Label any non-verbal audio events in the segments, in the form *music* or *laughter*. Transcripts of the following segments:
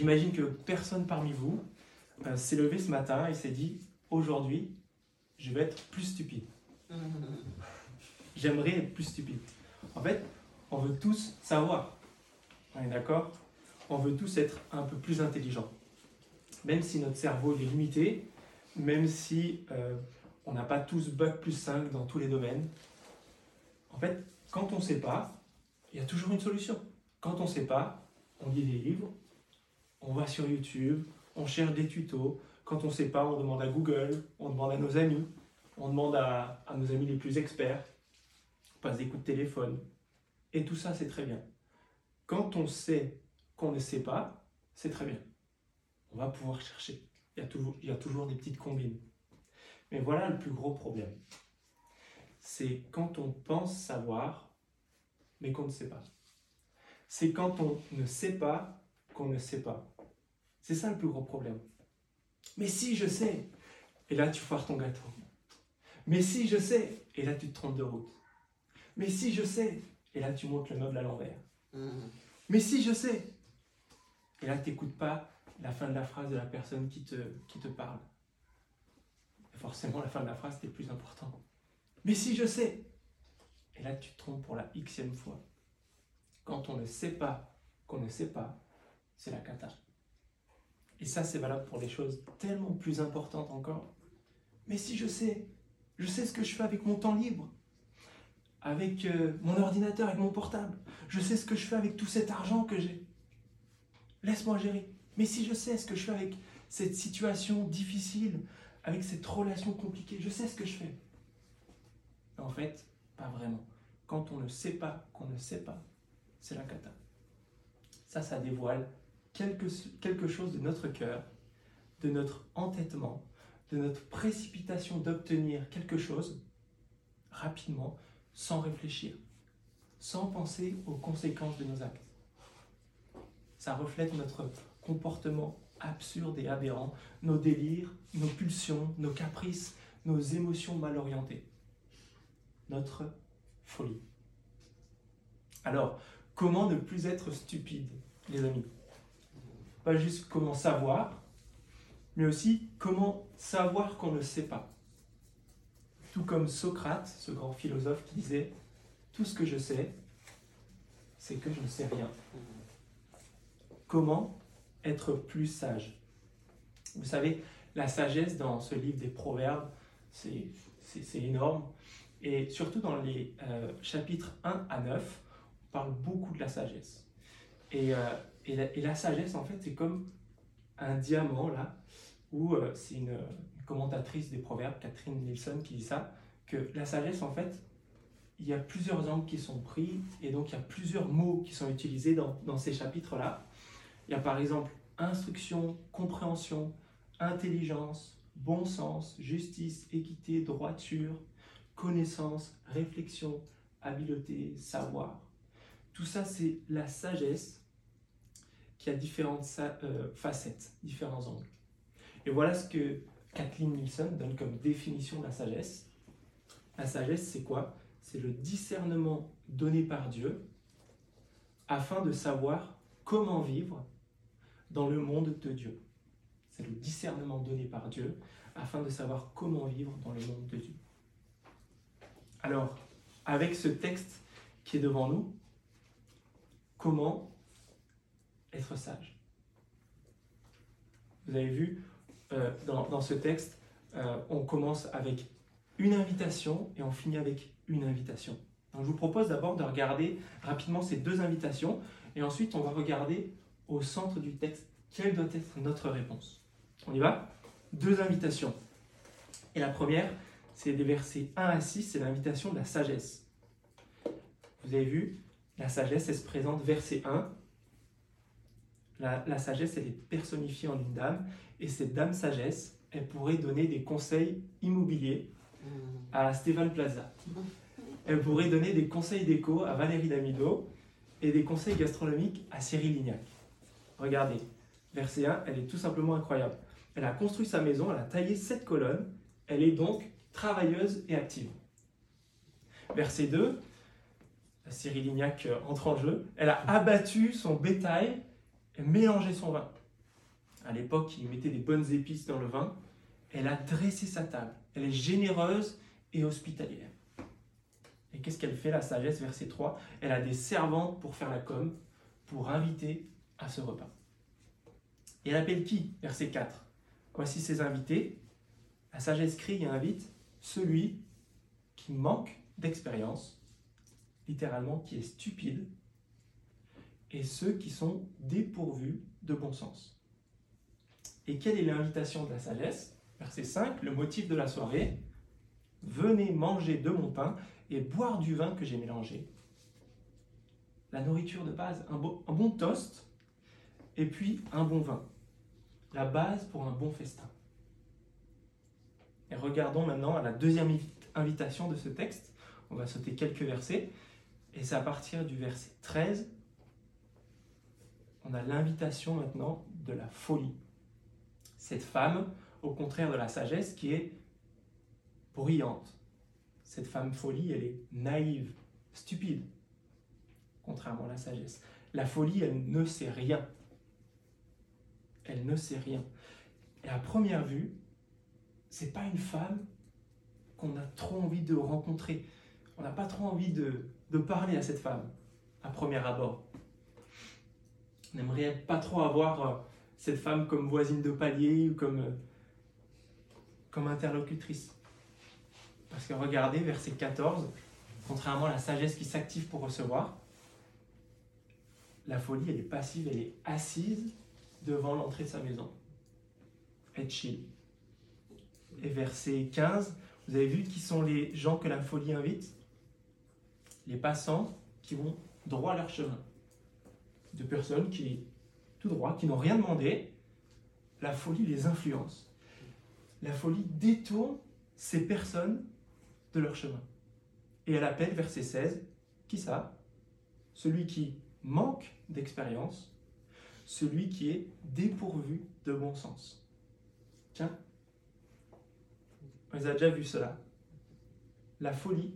J'imagine que personne parmi vous euh, s'est levé ce matin et s'est dit aujourd'hui, je vais être plus stupide. J'aimerais être plus stupide. En fait, on veut tous savoir. On est d'accord? On veut tous être un peu plus intelligents. Même si notre cerveau est limité, même si euh, on n'a pas tous bac plus 5 dans tous les domaines. En fait, quand on ne sait pas, il y a toujours une solution. Quand on ne sait pas, on lit des livres, on va sur YouTube, on cherche des tutos. Quand on ne sait pas, on demande à Google, on demande à nos amis, on demande à, nos amis les plus experts, on passe des coups de téléphone. Et tout ça, c'est très bien. Quand on sait qu'on ne sait pas, c'est très bien. On va pouvoir chercher. Il il y a toujours des petites combines. Mais voilà le plus gros problème. C'est quand on pense savoir, mais qu'on ne sait pas. C'est quand on ne sait pas qu'on ne sait pas. C'est ça le plus gros problème. Mais si je sais, et là tu foires ton gâteau. Mais si je sais, et là tu te trompes de route. Mais si je sais, et là tu montes le meuble à l'envers. Mais si je sais, et là tu n'écoutes pas la fin de la phrase de la personne qui te, qui te parle. Et forcément, la fin de la phrase, c'est le plus important. Mais si je sais, et là tu te trompes pour la xème fois. Quand on ne sait pas qu'on ne sait pas, c'est la cata. Et ça, c'est valable pour des choses tellement plus importantes encore. Mais si je sais, je sais ce que je fais avec mon temps libre, avec euh, mon ordinateur, avec mon portable. Je sais ce que je fais avec tout cet argent que j'ai. Laisse-moi gérer. Mais si je sais ce que je fais avec cette situation difficile, avec cette relation compliquée, je sais ce que je fais. En fait, pas vraiment. Quand on ne sait pas qu'on ne sait pas, c'est la cata. Ça, ça dévoile quelque, chose de notre cœur, de notre entêtement, de notre précipitation d'obtenir quelque chose rapidement, sans réfléchir, sans penser aux conséquences de nos actes. Ça reflète notre comportement absurde et aberrant, nos délires, nos pulsions, nos caprices, nos émotions mal orientées, notre folie. Alors, comment ne plus être stupide, les amis? Pas juste comment savoir, mais aussi comment savoir qu'on ne sait pas. Tout comme Socrate, ce grand philosophe qui disait, tout ce que je sais, c'est que je ne sais rien. Comment être plus sage? Vous savez, la sagesse dans ce livre des Proverbes, c'est énorme. Et surtout dans les euh, chapitres 1 à 9, on parle beaucoup de la sagesse. Et, euh, et, la, sagesse, en fait, c'est comme un diamant, là, où euh, c'est une, commentatrice des proverbes, Catherine Nielsen, qui dit ça, que la sagesse, en fait, il y a plusieurs angles qui sont pris, et donc il y a plusieurs mots qui sont utilisés dans, dans ces chapitres-là. Il y a par exemple instruction, compréhension, intelligence, bon sens, justice, équité, droiture, connaissance, réflexion, habileté, savoir. Tout ça, c'est la sagesse qui a différentes euh, facettes, différents angles. Et voilà ce que Kathleen Nielsen donne comme définition de la sagesse. La sagesse, c'est quoi? C'est le discernement donné par Dieu afin de savoir comment vivre dans le monde de Dieu. C'est le discernement donné par Dieu afin de savoir comment vivre dans le monde de Dieu. Alors, avec ce texte qui est devant nous, comment être sage Vous avez vu, euh, dans, ce texte, euh, on commence avec une invitation et on finit avec une invitation. Donc, je vous propose d'abord de regarder rapidement ces deux invitations et ensuite on va regarder au centre du texte quelle doit être notre réponse. On y va? Deux invitations. Et la première, c'est des versets 1 à 6, c'est l'invitation de la sagesse. Vous avez vu, la sagesse, elle se présente verset 1. La, la sagesse, elle est personnifiée en une dame, et cette dame sagesse, elle pourrait donner des conseils immobiliers à Stéphane Plaza. *laughs* Elle pourrait donner des conseils d'éco à Valérie Damido et des conseils gastronomiques à Cyril Lignac. Regardez, verset 1, elle est tout simplement incroyable. Elle a construit sa maison, elle a taillé sept colonnes, elle est donc travailleuse et active. Verset 2, Cyril Lignac euh, entre en jeu, elle a abattu son bétail et mélangé son vin. À l'époque, ils mettaient des bonnes épices dans le vin. Elle a dressé sa table. Elle est généreuse et hospitalière. Et qu'est-ce qu'elle fait, la sagesse, verset 3 Elle a des servantes pour faire la com, pour inviter à ce repas. Et elle appelle qui Verset 4. Voici ses invités. La sagesse crie et invite celui qui manque d'expérience, littéralement qui est stupide, et ceux qui sont dépourvus de bon sens. Et quelle est l'invitation de la sagesse? Verset 5, le motif de la soirée. Venez manger de mon pain et boire du vin que j'ai mélangé. La nourriture de base, un, bon toast et puis un bon vin. La base pour un bon festin. Et regardons maintenant à la deuxième invitation de ce texte. On va sauter quelques versets. Et c'est à partir du verset 13. On a l'invitation maintenant de la folie. Cette femme, au contraire de la sagesse, qui est bruyante. Cette femme folie, elle est naïve, stupide, contrairement à la sagesse. La folie, elle ne sait rien. Elle ne sait rien. Et à première vue, c'est pas une femme qu'on a trop envie de rencontrer. On n'a pas trop envie de, de, parler à cette femme à premier abord. N'aimerait pas trop avoir euh, cette femme comme voisine de palier ou comme, euh, comme interlocutrice. Parce que regardez, verset 14, contrairement à la sagesse qui s'active pour recevoir, la folie, elle est passive, elle est assise devant l'entrée de sa maison. Elle chill. Et verset 15, vous avez vu qui sont les gens que la folie invite? Les passants qui vont droit à leur chemin. De personnes qui, tout droit, qui n'ont rien demandé, la folie les influence. La folie détourne ces personnes de leur chemin. Et elle appelle, verset 16, qui ça? Celui qui manque d'expérience, celui qui est dépourvu de bon sens. Tiens, on a déjà vu cela. La folie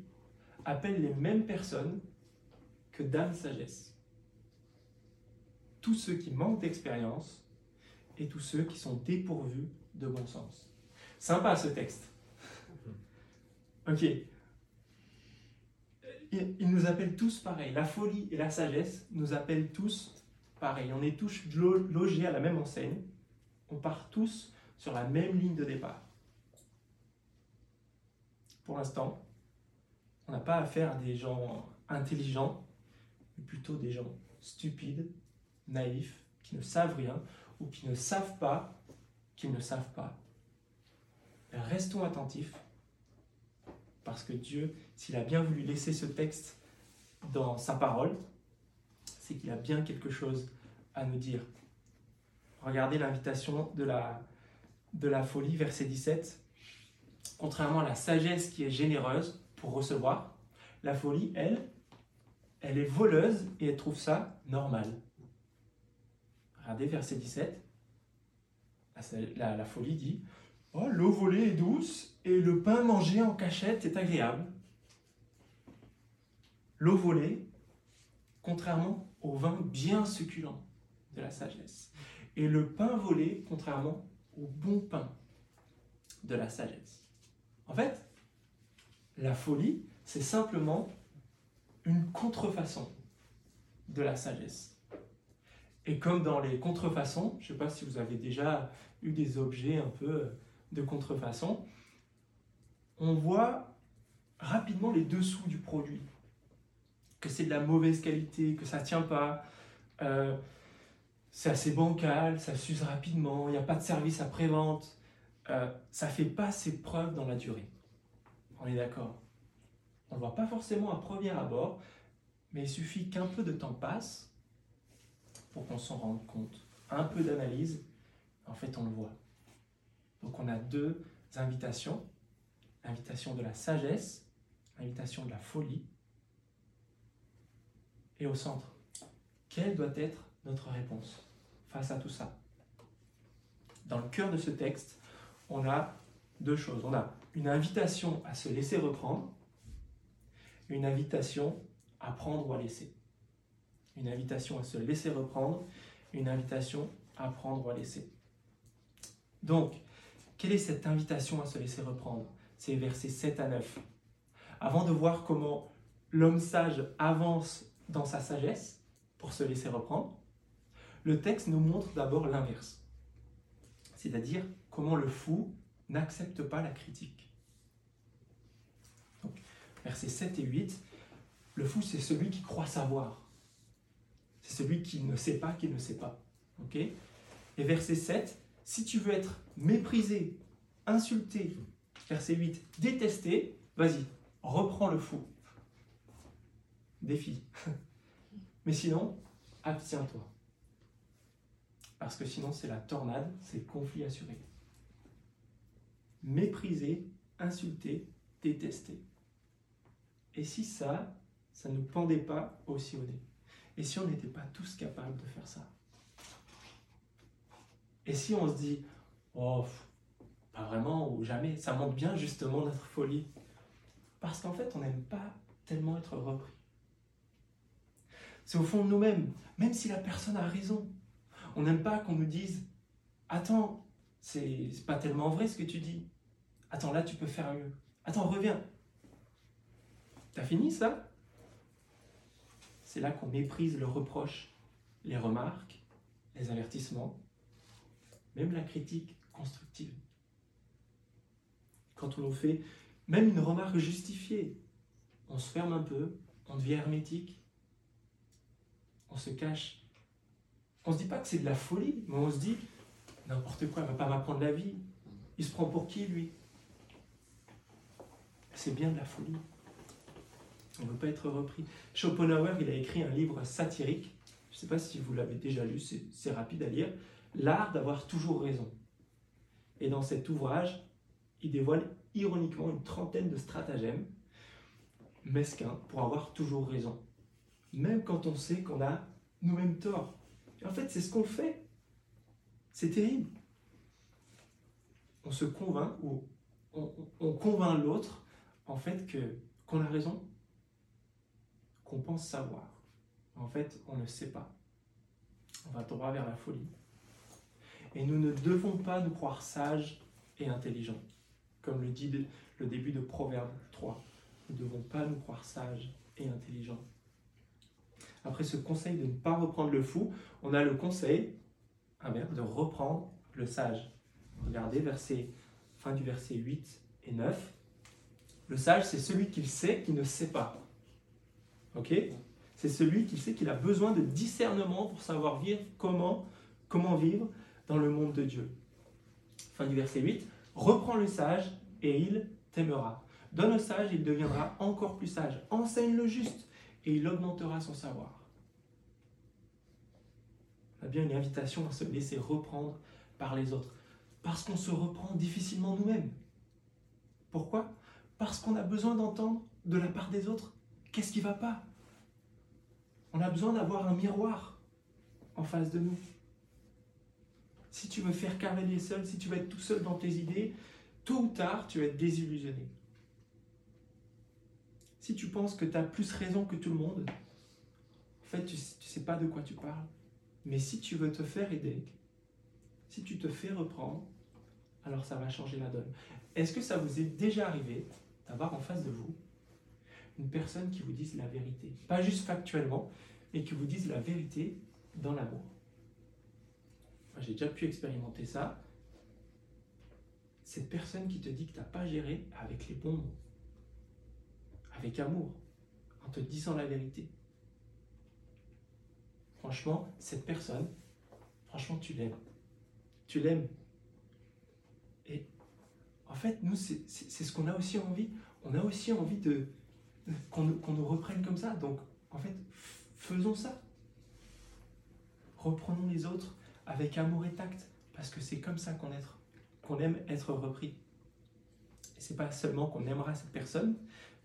appelle les mêmes personnes que Dame Sagesse. Tous ceux qui manquent d'expérience et tous ceux qui sont dépourvus de bon sens. Sympa ce texte. *laughs* Ok. Il, nous appelle tous pareil. La folie et la sagesse nous appellent tous pareil. On est tous logés à la même enseigne. On part tous sur la même ligne de départ. Pour l'instant, on n'a pas affaire à des gens intelligents, mais plutôt des gens stupides, naïfs, qui ne savent rien ou qui ne savent pas qu'ils ne savent pas. Restons attentifs parce que Dieu, s'il a bien voulu laisser ce texte dans sa parole, c'est qu'il a bien quelque chose à nous dire. Regardez l'invitation de la, de la folie, verset 17. Contrairement à la sagesse qui est généreuse pour recevoir, la folie, elle, elle est voleuse et elle trouve ça normal. Regardez verset 17. La, folie dit Oh, l'eau volée est douce et le pain mangé en cachette est agréable. L'eau volée, contrairement au vin bien succulent de la sagesse. Et le pain volé, contrairement au bon pain de la sagesse. En fait, la folie, c'est simplement une contrefaçon de la sagesse. Et comme dans les contrefaçons, je ne sais pas si vous avez déjà eu des objets un peu de contrefaçon, on voit rapidement les dessous du produit. Que c'est de la mauvaise qualité, que ça ne tient pas, euh, c'est assez bancal, ça s'use rapidement, il n'y a pas de service après-vente, euh, ça ne fait pas ses preuves dans la durée. On est d'accord On ne le voit pas forcément à premier abord, mais il suffit qu'un peu de temps passe pour qu'on s'en rende compte. Un peu d'analyse, en fait on le voit. Donc on a deux invitations, l'invitation de la sagesse, l'invitation de la folie. Et au centre, quelle doit être notre réponse face à tout ça? Dans le cœur de ce texte, on a deux choses. On a une invitation à se laisser reprendre, une invitation à prendre ou à laisser. Une invitation à se laisser reprendre, une invitation à prendre à laisser. Donc, quelle est cette invitation à se laisser reprendre? C'est versets 7 à 9. Avant de voir comment l'homme sage avance dans sa sagesse pour se laisser reprendre, le texte nous montre d'abord l'inverse. C'est-à-dire comment le fou n'accepte pas la critique. Versets 7 et 8, le fou c'est celui qui croit savoir. C'est celui qui ne sait pas, qui ne sait pas. et verset 7, si tu veux être méprisé, insulté, verset 8, détesté, vas-y, reprends le fou. Défi. *laughs* Mais sinon, abstiens-toi. Parce que sinon, c'est la tornade, c'est le conflit assuré. Mépriser, insulter, détester. Et si ça, ça ne pendait pas aussi au nez Et si on n'était pas tous capables de faire ça? Et si on se dit, oh, pas vraiment ou jamais, ça montre bien justement notre folie. Parce qu'en fait, on n'aime pas tellement être repris. C'est au fond de nous-mêmes, même si la personne a raison. On n'aime pas qu'on nous dise Attends, c'est pas tellement vrai ce que tu dis. Attends, là tu peux faire mieux. Attends, reviens. T'as fini ça? C'est là qu'on méprise le reproche, les remarques, les avertissements, même la critique constructive. Quand on nous fait même une remarque justifiée, on se ferme un peu, on devient hermétique, on se cache. On se dit pas que c'est de la folie, mais on se dit n'importe quoi, il va pas m'apprendre la vie. Il se prend pour qui lui? C'est bien de la folie. On ne veut pas être repris. Schopenhauer, il a écrit un livre satirique. Je ne sais pas si vous l'avez déjà lu, c'est rapide à lire. L'art d'avoir toujours raison. Et dans cet ouvrage, il dévoile ironiquement une trentaine de stratagèmes mesquins pour avoir toujours raison même quand on sait qu'on a nous-mêmes tort. en fait, c'est ce qu'on fait. C'est terrible. On se convainc ou on, convainc l'autre en fait que qu'on a raison, qu'on pense savoir. En fait, on ne sait pas. On va droit vers la folie. Et nous ne devons pas nous croire sages et intelligents, comme le dit le début de Proverbe 3. Nous ne devons pas nous croire sages et intelligents. Après ce conseil de ne pas reprendre le fou, on a le conseil inverse de reprendre le sage. Regardez verset, fin du verset 8 et 9. Le sage, c'est celui qui sait qui ne sait pas. Ok? C'est celui qui sait qu'il a besoin de discernement pour savoir vivre comment, comment vivre dans le monde de Dieu. Fin du verset 8. Reprends le sage et il t'aimera. Donne au sage, il deviendra encore plus sage. Enseigne le juste et il augmentera son savoir. On a bien une invitation à se laisser reprendre par les autres, parce qu'on se reprend difficilement nous-mêmes. Pourquoi? Parce qu'on a besoin d'entendre de la part des autres qu'est-ce qui ne va pas? On a besoin d'avoir un miroir en face de nous. Si tu veux faire cavalier seul, si tu veux être tout seul dans tes idées, tôt ou tard, tu vas être désillusionné si tu penses que tu as plus raison que tout le monde, en fait, tu ne sais pas de quoi tu parles. Mais si tu veux te faire aider, si tu te fais reprendre, alors ça va changer la donne. Est-ce que ça vous est déjà arrivé d'avoir en face de vous une personne qui vous dise la vérité Pas juste factuellement, mais qui vous dise la vérité dans l'amour. J'ai déjà pu expérimenter ça. Cette personne qui te dit que tu n'as pas géré avec les bons mots avec amour, en te disant la vérité. Franchement, cette personne, franchement, tu l'aimes. Tu l'aimes. Et en fait, nous, c'est ce qu'on a aussi envie. On a aussi envie de qu'on nous reprenne comme ça. Donc, en fait, faisons ça. Reprenons les autres avec amour et tact, parce que c'est comme ça qu'on aime être repris. Et c'est pas seulement qu'on aimera cette personne,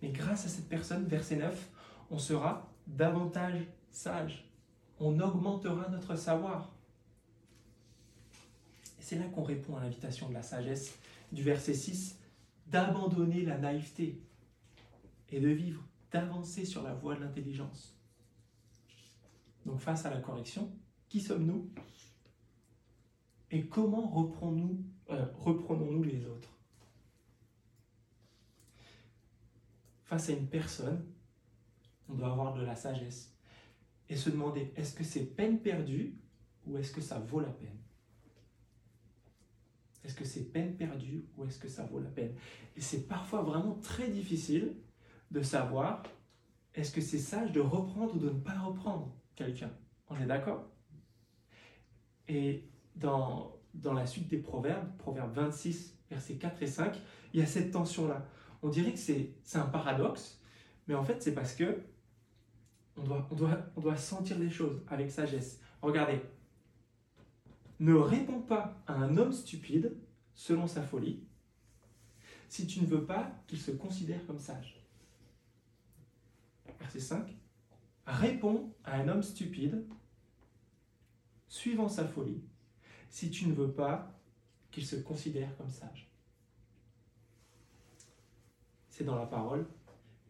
mais grâce à cette personne, verset 9, on sera davantage sage. On augmentera notre savoir. Et c'est là qu'on répond à l'invitation de la sagesse du verset 6, d'abandonner la naïveté et de vivre, d'avancer sur la voie de l'intelligence. Donc face à la correction, qui sommes-nous? Et comment reprenons-nous euh, reprenons-nous les autres? Face à une personne, on doit avoir de la sagesse et se demander est-ce que c'est peine perdue ou est-ce que ça vaut la peine? Est-ce que c'est peine perdue ou est-ce que ça vaut la peine? Et c'est parfois vraiment très difficile de savoir est-ce que c'est sage de reprendre ou de ne pas reprendre quelqu'un? On est d'accord? Et dans, la suite des proverbes, proverbe 26, versets 4 et 5, il y a cette tension-là. On dirait que c'est un paradoxe, mais en fait c'est parce que on, doit, on doit sentir les choses avec sagesse. Regardez, ne réponds pas à un homme stupide selon sa folie, si tu ne veux pas qu'il se considère comme sage. Verset 5. Réponds à un homme stupide suivant sa folie, si tu ne veux pas qu'il se considère comme sage. C'est dans la parole.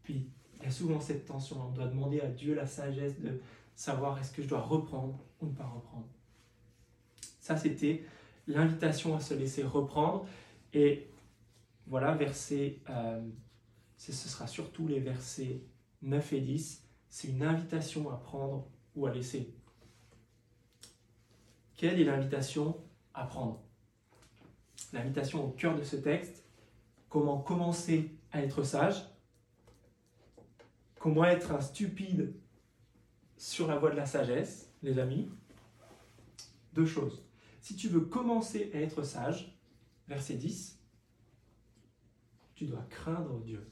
Puis, il y a souvent cette tension. On doit demander à Dieu la sagesse de savoir est-ce que je dois reprendre ou ne pas reprendre. Ça, c'était l'invitation à se laisser reprendre. Et voilà, verset, euh, ce sera surtout les versets 9 et 10. C'est une invitation à prendre ou à laisser. Quelle est l'invitation à prendre? L'invitation au cœur de ce texte, comment commencer à être sage, comment être un stupide sur la voie de la sagesse, les amis? Deux choses. Si tu veux commencer à être sage, verset 10, tu dois craindre Dieu.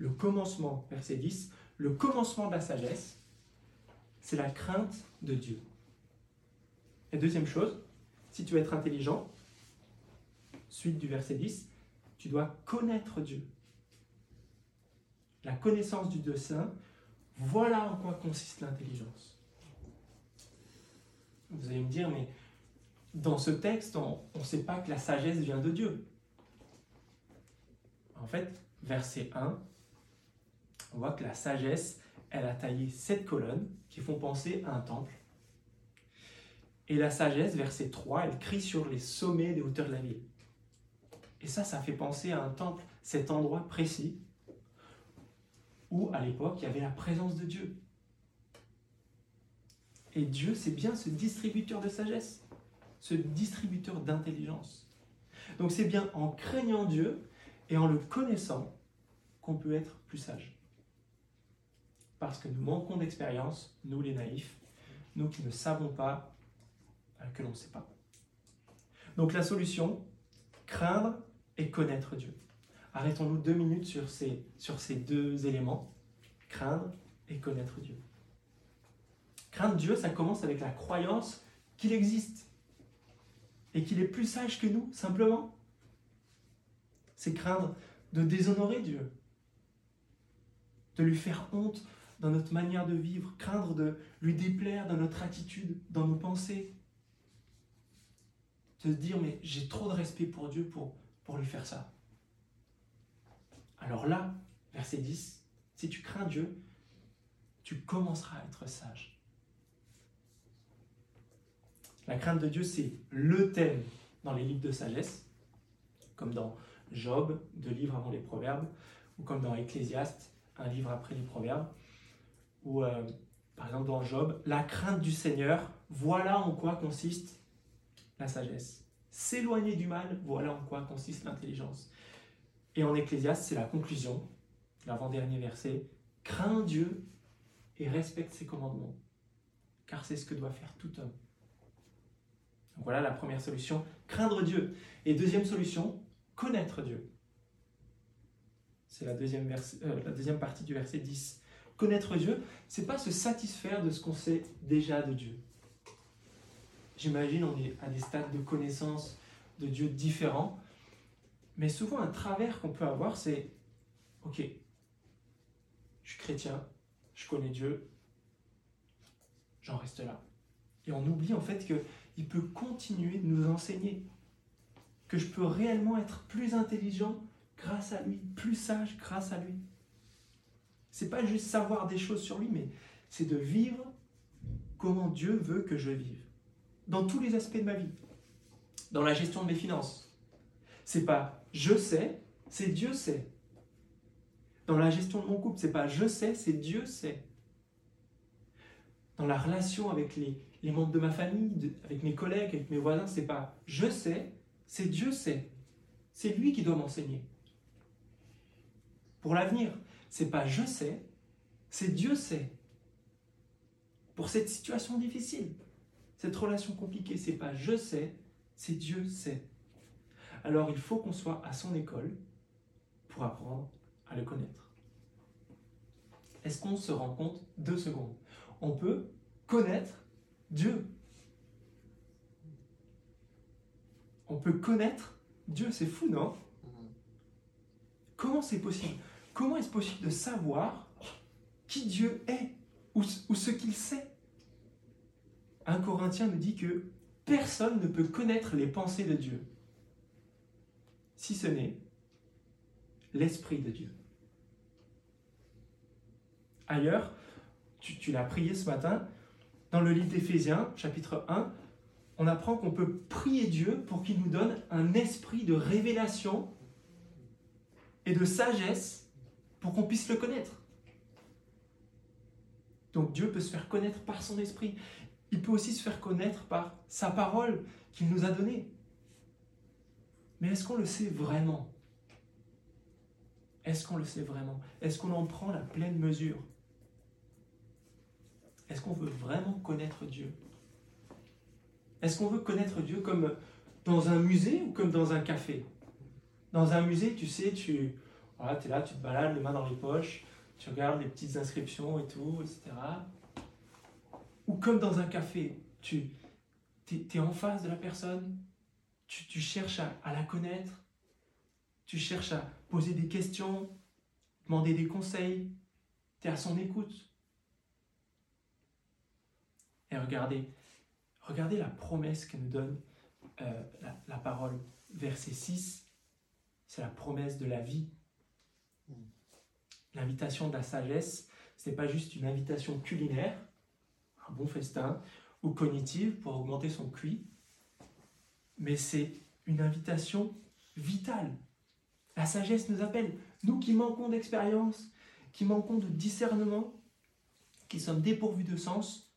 Le commencement, verset 10, le commencement de la sagesse, c'est la crainte de Dieu. Et deuxième chose, si tu veux être intelligent, suite du verset 10, tu dois connaître Dieu. La connaissance du Dieu saint, voilà en quoi consiste l'intelligence. Vous allez me dire, mais dans ce texte, on ne sait pas que la sagesse vient de Dieu. En fait, verset 1, on voit que la sagesse, elle a taillé sept colonnes qui font penser à un temple. Et la sagesse, verset 3, elle crie sur les sommets des hauteurs de la ville. Et ça, ça fait penser à un temple, cet endroit précis où, à l'époque, il y avait la présence de Dieu. Et Dieu, c'est bien ce distributeur de sagesse, ce distributeur d'intelligence. Donc c'est bien en craignant Dieu et en le connaissant qu'on peut être plus sage parce que nous manquons d'expérience, nous les naïfs, nous qui ne savons pas, euh, que l'on ne sait pas. Donc la solution, craindre et connaître Dieu. Arrêtons-nous deux minutes sur ces, sur ces deux éléments, craindre et connaître Dieu. Craindre Dieu, ça commence avec la croyance qu'il existe et qu'il est plus sage que nous, simplement. C'est craindre de déshonorer Dieu, de lui faire honte dans notre manière de vivre, craindre de lui déplaire dans notre attitude, dans nos pensées. Se dire, mais j'ai trop de respect pour Dieu pour, pour lui faire ça. Alors là, verset 10, si tu crains Dieu, tu commenceras à être sage. La crainte de Dieu, c'est le thème dans les livres de sagesse, comme dans Job, deux livres avant les proverbes, ou comme dans Ecclésiaste, un livre après les proverbes ou euh, par exemple dans Job, la crainte du Seigneur, voilà en quoi consiste la sagesse. S'éloigner du mal, voilà en quoi consiste l'intelligence. Et en Ecclésiaste, c'est la conclusion, l'avant-dernier verset, crains Dieu et respecte ses commandements, car c'est ce que doit faire tout homme. Donc voilà la première solution, craindre Dieu. Et deuxième solution, connaître Dieu. C'est la, deuxième euh, la deuxième partie du verset 10 connaître Dieu, c'est pas se satisfaire de ce qu'on sait déjà de Dieu. J'imagine on est à des stades de connaissance de Dieu différents, mais souvent un travers qu'on peut avoir, c'est ok, je suis chrétien, je connais Dieu, j'en reste là. Et on oublie en fait qu'il peut continuer de nous enseigner, que je peux réellement être plus intelligent grâce à lui, plus sage grâce à lui. C'est pas juste savoir des choses sur lui, mais c'est de vivre comment Dieu veut que je vive. Dans tous les aspects de ma vie. Dans la gestion de mes finances. C'est pas je sais, c'est Dieu sait. Dans la gestion de mon couple, c'est pas je sais, c'est Dieu sait. Dans la relation avec les, membres de ma famille, avec mes collègues, avec mes voisins, c'est pas je sais, c'est Dieu sait. C'est lui qui doit m'enseigner. Pour l'avenir, c'est pas je sais, c'est Dieu sait. Pour cette situation difficile, cette relation compliquée, c'est pas je sais, c'est Dieu sait. Alors il faut qu'on soit à son école pour apprendre à le connaître. Est-ce qu'on se rend compte Deux secondes? On peut connaître Dieu. On peut connaître Dieu, c'est fou, non? Comment c'est possible? Comment est-ce possible de savoir qui Dieu est ou, ce qu'il sait? Un Corinthien nous dit que personne ne peut connaître les pensées de Dieu, si ce n'est l'Esprit de Dieu. Ailleurs, tu, tu l'as prié ce matin, dans le livre d'Éphésiens, chapitre 1, on apprend qu'on peut prier Dieu pour qu'il nous donne un esprit de révélation et de sagesse pour qu'on puisse le connaître. Donc Dieu peut se faire connaître par son esprit. Il peut aussi se faire connaître par sa parole qu'il nous a donnée. Mais est-ce qu'on le sait vraiment? Est-ce qu'on le sait vraiment? Est-ce qu'on en prend la pleine mesure? Est-ce qu'on veut vraiment connaître Dieu? Est-ce qu'on veut connaître Dieu comme dans un musée ou comme dans un café? Dans un musée, tu sais, tu es là, tu te balades les mains dans les poches, tu regardes les petites inscriptions et tout, etc. Ou comme dans un café, tu es, en face de la personne, tu, cherches à, à, la connaître, tu cherches à poser des questions, demander des conseils, tu es à son écoute. Et regardez, regardez la promesse que nous donne euh, la, la parole. Verset 6, c'est la promesse de la vie. L'invitation de la sagesse, ce n'est pas juste une invitation culinaire, un bon festin, ou cognitive pour augmenter son QI, mais c'est une invitation vitale. La sagesse nous appelle, nous qui manquons d'expérience, qui manquons de discernement, qui sommes dépourvus de sens,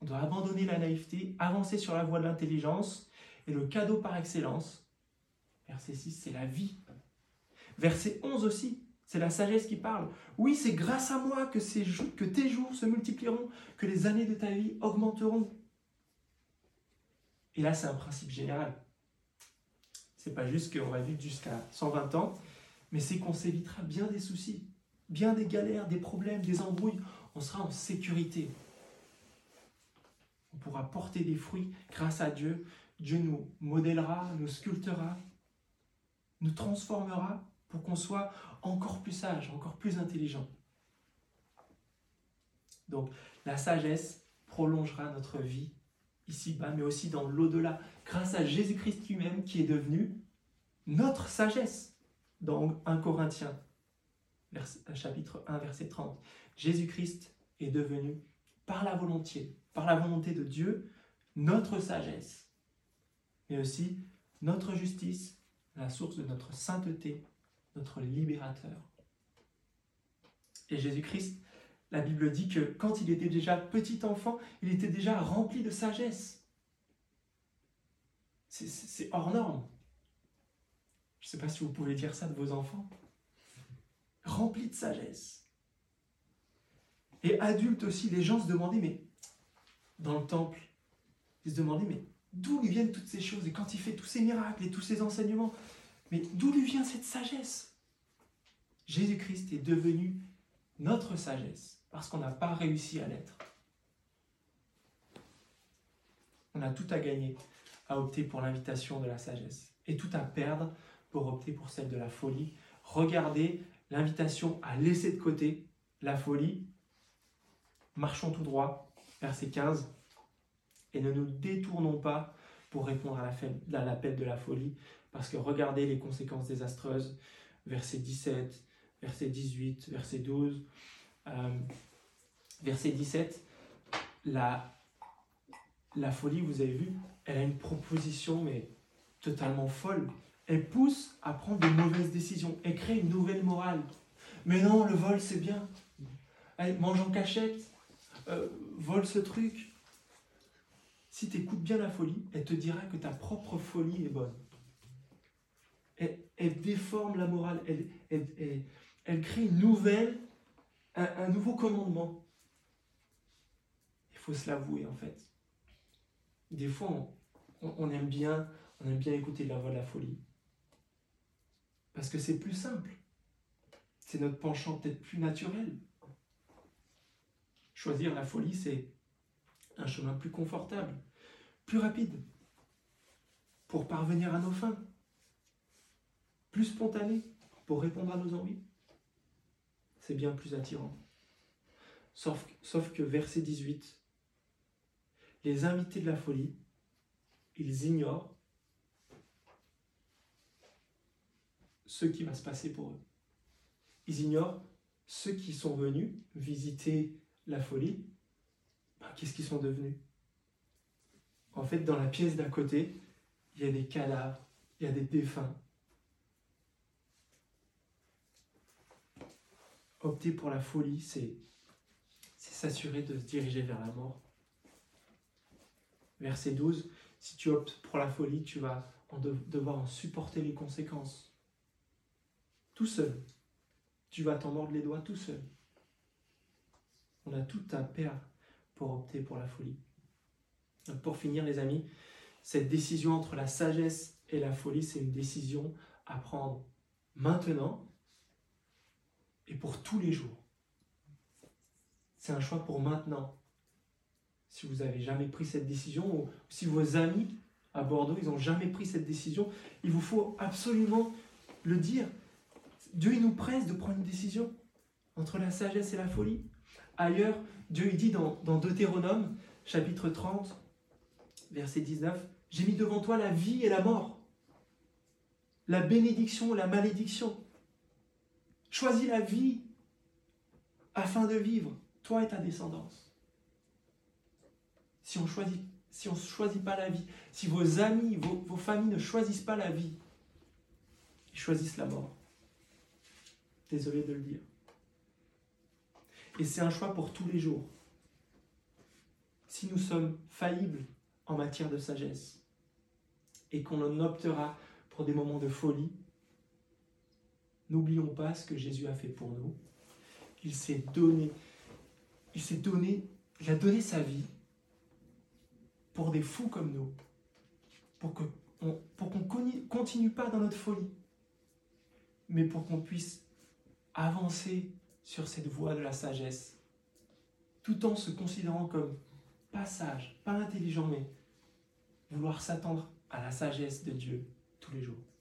on doit abandonner la naïveté, avancer sur la voie de l'intelligence, et le cadeau par excellence, verset 6, c'est la vie. Verset 11 aussi, c'est la sagesse qui parle. Oui, c'est grâce à moi que, tes jours se multiplieront, que les années de ta vie augmenteront. Et là, c'est un principe général. C'est pas juste qu'on va vivre jusqu'à 120 ans, mais c'est qu'on s'évitera bien des soucis, bien des galères, des problèmes, des embrouilles. On sera en sécurité. On pourra porter des fruits grâce à Dieu. Dieu nous modèlera, nous sculptera, nous transformera pour qu'on soit encore plus sage, encore plus intelligent. Donc la sagesse prolongera notre vie ici-bas, mais aussi dans l'au-delà, grâce à Jésus-Christ lui-même qui est devenu notre sagesse. Dans 1 Corinthiens, chapitre 1, verset 30, Jésus-Christ est devenu, par la volonté, par la volonté de Dieu, notre sagesse, mais aussi notre justice, la source de notre sainteté notre libérateur. Et Jésus-Christ, la Bible dit que quand il était déjà petit enfant, il était déjà rempli de sagesse. C'est hors norme. Je ne sais pas si vous pouvez dire ça de vos enfants. Rempli de sagesse. Et adulte aussi, les gens se demandaient, mais dans le temple, ils se demandaient, mais d'où lui viennent toutes ces choses? Et quand il fait tous ces miracles et tous ces enseignements, mais d'où lui vient cette sagesse? Jésus-Christ est devenu notre sagesse parce qu'on n'a pas réussi à l'être. On a tout à gagner à opter pour l'invitation de la sagesse et tout à perdre pour opter pour celle de la folie. Regardez l'invitation à laisser de côté la folie. Marchons tout droit, verset 15, et ne nous détournons pas pour répondre à l'appel de la folie, parce que regardez les conséquences désastreuses, verset 17, verset 18, verset 12, euh, verset 17. la, la folie, vous avez vu, elle a une proposition, mais totalement folle. Elle pousse à prendre de mauvaises décisions. Elle crée une nouvelle morale. Mais non, le vol, c'est bien. Mange en cachette. Euh, vole ce truc. Si tu écoutes bien la folie, elle te dira que ta propre folie est bonne. Elle, déforme la morale. Elle, crée une nouvelle, un nouveau commandement. Il faut se l'avouer, en fait des fois, on, aime bien, on aime bien écouter la voix de la folie. Parce que c'est plus simple. C'est notre penchant peut-être plus naturel. Choisir la folie, c'est un chemin plus confortable, plus rapide, pour parvenir à nos fins, plus spontané, pour répondre à nos envies. C'est bien plus attirant. Sauf, sauf que verset 18, les invités de la folie, ils ignorent ce qui va se passer pour eux. Ils ignorent ceux qui sont venus visiter la folie. Qu'est-ce qu'ils sont devenus? En fait, dans la pièce d'à côté, il y a des cadavres, il y a des défunts. Opter pour la folie, c'est s'assurer de se diriger vers la mort. Verset 12, si tu optes pour la folie, tu vas devoir en supporter les conséquences. Tout seul. Tu vas t'en mordre les doigts tout seul. On a tout à perdre pour opter pour la folie. pour finir, les amis, cette décision entre la sagesse et la folie, c'est une décision à prendre maintenant et pour tous les jours. C'est un choix pour maintenant si vous n'avez jamais pris cette décision, ou si vos amis à Bordeaux, ils n'ont jamais pris cette décision, il vous faut absolument le dire. Dieu, il nous presse de prendre une décision entre la sagesse et la folie. Ailleurs, Dieu, il dit dans, Deutéronome, chapitre 30, verset 19, J'ai mis devant toi la vie et la mort, la bénédiction et la malédiction. Choisis la vie afin de vivre, toi et ta descendance si on choisit, si ne choisit pas la vie, si vos amis, vos familles ne choisissent pas la vie, ils choisissent la mort. Désolé de le dire. Et c'est un choix pour tous les jours. Si nous sommes faillibles en matière de sagesse et qu'on en optera pour des moments de folie, n'oublions pas ce que Jésus a fait pour nous. Il s'est donné, il s'est donné, il a donné sa vie pour des fous comme nous, pour qu'on pour qu'on continue pas dans notre folie, mais pour qu'on puisse avancer sur cette voie de la sagesse, tout en se considérant comme pas sage, pas intelligent, mais vouloir s'attendre à la sagesse de Dieu tous les jours.